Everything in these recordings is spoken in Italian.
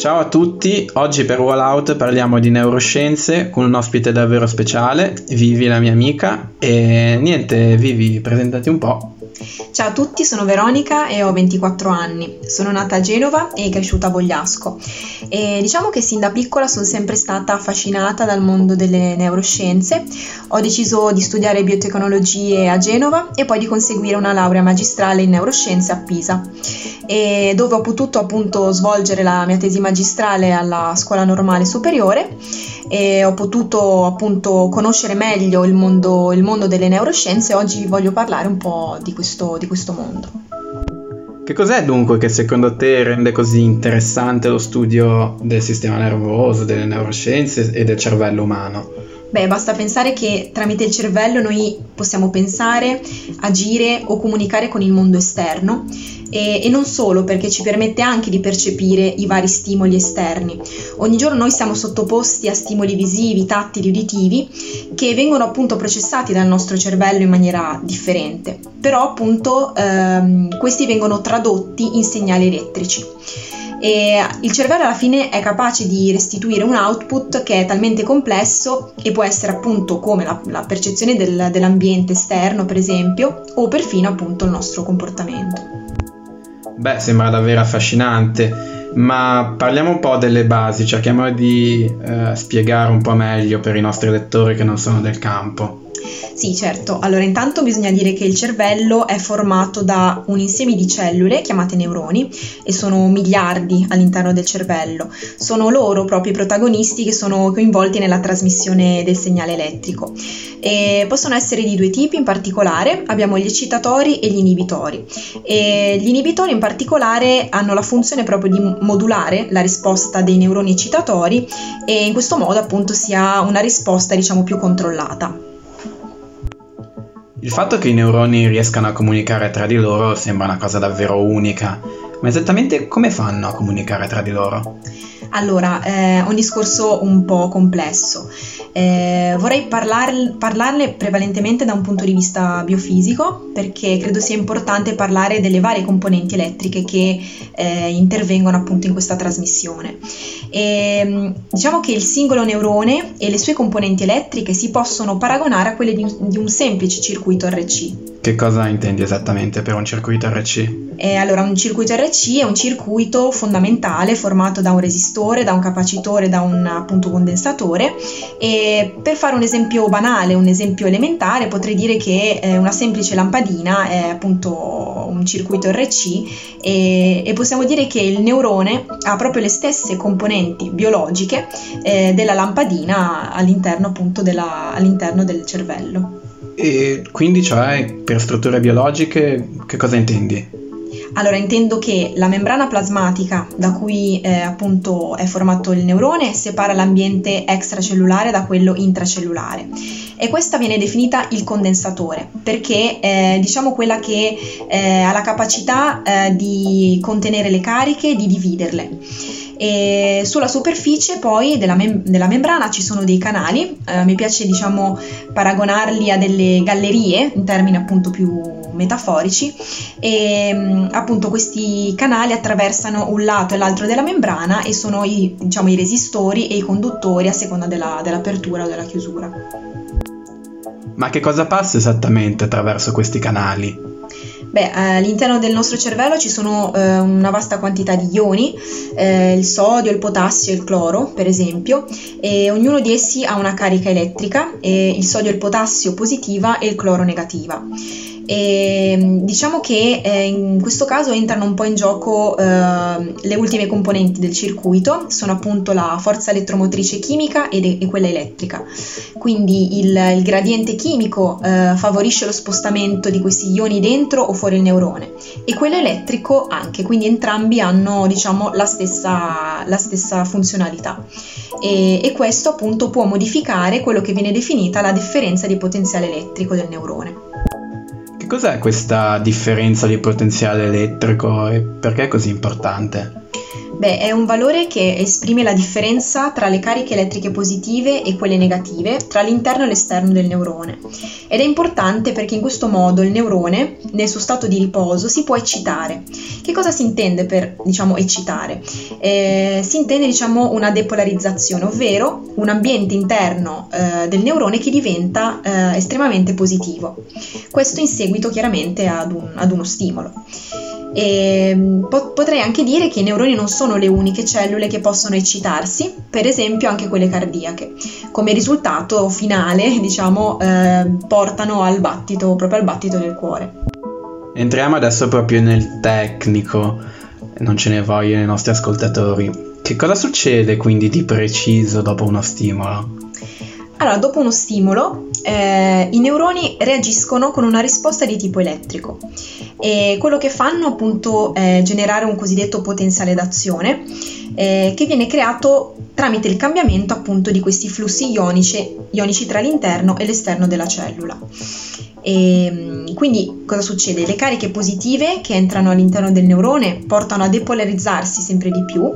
Ciao a tutti, oggi per Wallout parliamo di neuroscienze con un ospite davvero speciale, Vivi la mia amica e niente, Vivi, presentati un po'. Ciao a tutti, sono Veronica e ho 24 anni. Sono nata a Genova e cresciuta a Bogliasco. E diciamo che sin da piccola sono sempre stata affascinata dal mondo delle neuroscienze. Ho deciso di studiare biotecnologie a Genova e poi di conseguire una laurea magistrale in neuroscienze a Pisa. Dove ho potuto appunto svolgere la mia tesi magistrale alla scuola normale superiore e ho potuto appunto conoscere meglio il mondo, il mondo delle neuroscienze e oggi voglio parlare un po' di questo, di questo mondo. Che cos'è dunque che secondo te rende così interessante lo studio del sistema nervoso, delle neuroscienze e del cervello umano? Beh, basta pensare che tramite il cervello noi possiamo pensare, agire o comunicare con il mondo esterno e, e, non solo perché ci permette anche di percepire i vari stimoli esterni. Ogni giorno noi siamo sottoposti a stimoli visivi, tattili, uditivi che vengono appunto processati dal nostro cervello in maniera differente, però appunto ehm, questi vengono tradotti in segnali elettrici e il cervello alla fine è capace di restituire un output che è talmente complesso e può essere appunto come la, la percezione del, dell'ambiente esterno per esempio o perfino appunto il nostro comportamento. Beh, sembra davvero affascinante, ma parliamo un po' delle basi, cerchiamo di eh, spiegare un po' meglio per i nostri lettori che non sono del campo. Sì, certo. Allora, intanto bisogna dire che il cervello è formato da un insieme di cellule chiamate neuroni e sono miliardi all'interno del cervello. Sono loro proprio i protagonisti che sono coinvolti nella trasmissione del segnale elettrico. E possono essere di due tipi in particolare, abbiamo gli eccitatori e gli inibitori. E gli inibitori in particolare hanno la funzione proprio di modulare la risposta dei neuroni eccitatori e in questo modo appunto si ha una risposta diciamo più controllata. Il fatto che i neuroni riescano a comunicare tra di loro sembra una cosa davvero unica, ma esattamente come fanno a comunicare tra di loro? Allora, eh, un discorso un po' complesso. Eh, vorrei parlar- parlarne prevalentemente da un punto di vista biofisico, perché credo sia importante parlare delle varie componenti elettriche che eh, intervengono appunto in questa trasmissione. E, ehm, diciamo che il singolo neurone e le sue componenti elettriche si possono paragonare a quelle di un, di un semplice circuito RC. Che cosa intendi esattamente per un circuito RC? Eh, allora, un circuito RC è un circuito fondamentale formato da un resistore, da un capacitore, da un appunto condensatore e per fare un esempio banale, un esempio elementare, potrei dire che eh, una semplice lampadina è appunto un circuito RC e, e, possiamo dire che il neurone ha proprio le stesse componenti biologiche eh, della lampadina all'interno appunto della, all'interno del cervello. E quindi, cioè, per strutture biologiche, che cosa intendi? Allora, intendo che la membrana plasmatica da cui eh, appunto è formato il neurone separa l'ambiente extracellulare da quello intracellulare e questa viene definita il condensatore perché è diciamo quella che eh, ha la capacità eh, di contenere le cariche e di dividerle. E sulla superficie poi della, mem- della, membrana ci sono dei canali, eh, mi piace diciamo paragonarli a delle gallerie in termini appunto più metaforici e mm, appunto questi canali attraversano un lato e l'altro della membrana e sono i, diciamo, i resistori e i conduttori a seconda della, dell'apertura o della chiusura. Ma che cosa passa esattamente attraverso questi canali? Beh, all'interno del nostro cervello ci sono eh, una vasta quantità di ioni, eh, il sodio, il potassio e il cloro, per esempio, e ognuno di essi ha una carica elettrica, il sodio e il potassio positiva e il cloro negativa. E ehm, diciamo che eh, in questo caso entrano un po' in gioco eh, le ultime componenti del circuito, sono appunto la forza elettromotrice chimica ed, e quella elettrica. Quindi il, il gradiente chimico eh, favorisce lo spostamento di questi ioni dentro o fuori il neurone e quello elettrico anche, quindi entrambi hanno diciamo la stessa, la stessa funzionalità. E, e questo appunto può modificare quello che viene definita la differenza di potenziale elettrico del neurone cos'è questa differenza di potenziale elettrico e perché è così importante? Beh, è un valore che esprime la differenza tra le cariche elettriche positive e quelle negative tra l'interno e l'esterno del neurone. Ed è importante perché in questo modo il neurone, nel suo stato di riposo, si può eccitare. Che cosa si intende per, diciamo, eccitare? Eh, si intende, diciamo, una depolarizzazione, ovvero un ambiente interno eh, del neurone che diventa eh, estremamente positivo. Questo in seguito chiaramente ad, un, ad uno stimolo. E mm, potrei anche dire che i neuroni non sono le uniche cellule che possono eccitarsi, per esempio anche quelle cardiache. Come risultato finale, diciamo, eh, portano al battito, proprio al battito del cuore. Entriamo adesso proprio nel tecnico, non ce ne vogliono i nostri ascoltatori. Che cosa succede quindi di preciso dopo uno stimolo? Allora, dopo uno stimolo, eh, i neuroni reagiscono con una risposta di tipo elettrico e quello che fanno appunto è generare un cosiddetto potenziale d'azione eh, che viene creato tramite il cambiamento appunto di questi flussi ionici, ionici tra l'interno e l'esterno della cellula. E, ehm, quindi cosa succede? Le cariche positive che entrano all'interno del neurone portano a depolarizzarsi sempre di più.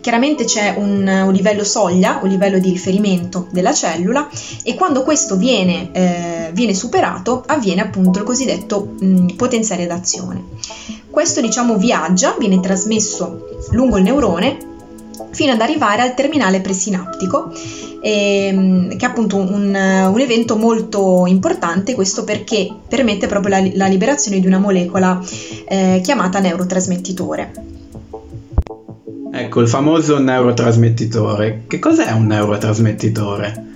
Chiaramente c'è un, un livello soglia, un livello di riferimento della cellula e quando questo viene, eh, viene superato avviene appunto il cosiddetto mh, potenziale d'azione. Questo diciamo viaggia, viene trasmesso lungo il neurone fino ad arrivare al terminale presinaptico, ehm, che è appunto un, un, evento molto importante, questo perché permette proprio la, la liberazione di una molecola eh, chiamata neurotrasmettitore. Ecco, il famoso neurotrasmettitore. Che cos'è un neurotrasmettitore?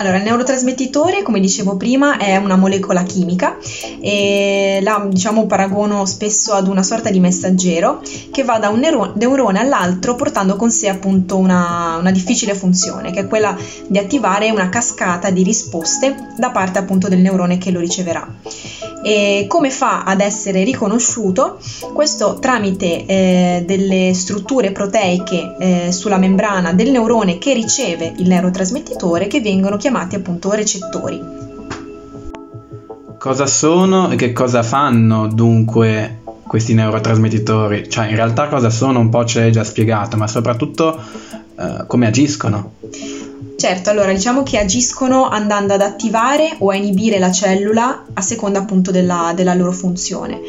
Allora, il neurotrasmettitore, come dicevo prima, è una molecola chimica e la diciamo paragono spesso ad una sorta di messaggero che va da un neurone all'altro portando con sé appunto una, una difficile funzione, che è quella di attivare una cascata di risposte da parte appunto del neurone che lo riceverà. E come fa ad essere riconosciuto? Questo tramite eh, delle strutture proteiche eh, sulla membrana del neurone che riceve il neurotrasmettitore che vengono chiamati appunto recettori. Cosa sono e che cosa fanno dunque questi neurotrasmettitori? Cioè in realtà cosa sono un po' ce l'hai già spiegato, ma soprattutto eh, come agiscono? Certo, allora diciamo che agiscono andando ad attivare o a inibire la cellula a seconda appunto della, della loro funzione.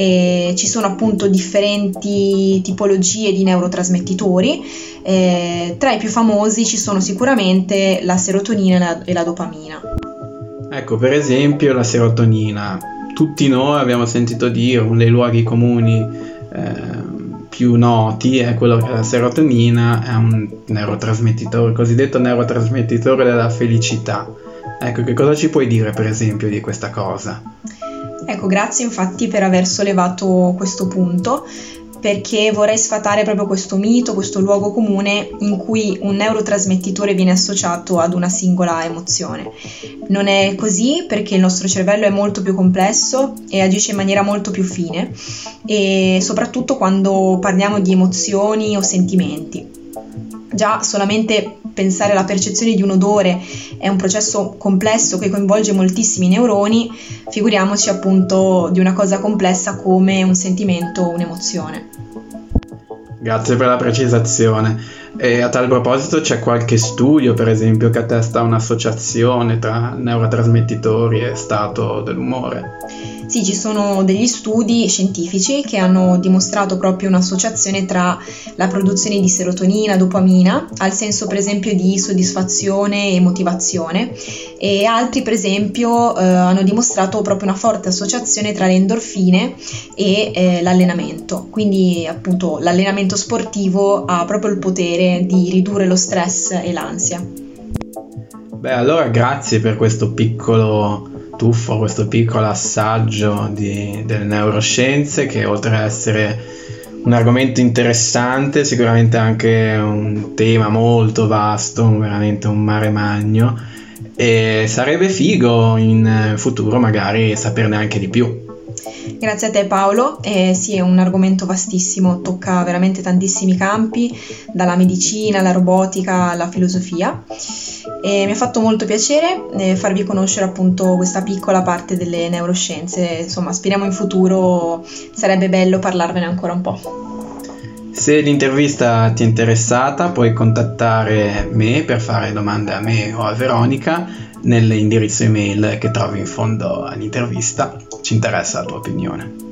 E ci sono appunto differenti tipologie di neurotrasmettitori, eh, tra i più famosi ci sono sicuramente la serotonina e la, e la dopamina. Ecco, per esempio la serotonina. Tutti noi abbiamo sentito dire, uno dei luoghi comuni eh, più noti è quello che la serotonina è un neurotrasmettitore, cosiddetto neurotrasmettitore della felicità. Ecco, che cosa ci puoi dire per esempio di questa cosa? Ecco, grazie infatti per aver sollevato questo punto perché vorrei sfatare proprio questo mito, questo luogo comune in cui un neurotrasmettitore viene associato ad una singola emozione. Non è così perché il nostro cervello è molto più complesso e agisce in maniera molto più fine e soprattutto quando parliamo di emozioni o sentimenti. Già solamente pensare alla percezione di un odore è un processo complesso che coinvolge moltissimi neuroni, figuriamoci appunto di una cosa complessa come un sentimento o un'emozione. Grazie per la precisazione. E a tal proposito c'è qualche studio, per esempio, che attesta un'associazione tra neurotrasmettitori e stato dell'umore? Sì, ci sono degli studi scientifici che hanno dimostrato proprio un'associazione tra la produzione di serotonina, dopamina, al senso per esempio di soddisfazione e motivazione e altri per esempio eh, hanno dimostrato proprio una forte associazione tra le endorfine e eh, l'allenamento. Quindi appunto l'allenamento sportivo ha proprio il potere di ridurre lo stress e l'ansia. Beh, allora grazie per questo piccolo tuffo questo piccolo assaggio di, delle neuroscienze che oltre ad essere un argomento interessante, sicuramente anche un tema molto vasto, veramente un mare magno e sarebbe figo in futuro magari saperne anche di più. Grazie a te Paolo, eh, sì è un argomento vastissimo, tocca veramente tantissimi campi, dalla medicina alla robotica alla filosofia e mi ha fatto molto piacere eh, farvi conoscere appunto questa piccola parte delle neuroscienze, insomma speriamo in futuro sarebbe bello parlarvene ancora un po'. Se l'intervista ti è interessata puoi contattare me per fare domande a me o a Veronica nell'indirizzo email che trovi in fondo all'intervista. Ci interessa la tua opinione.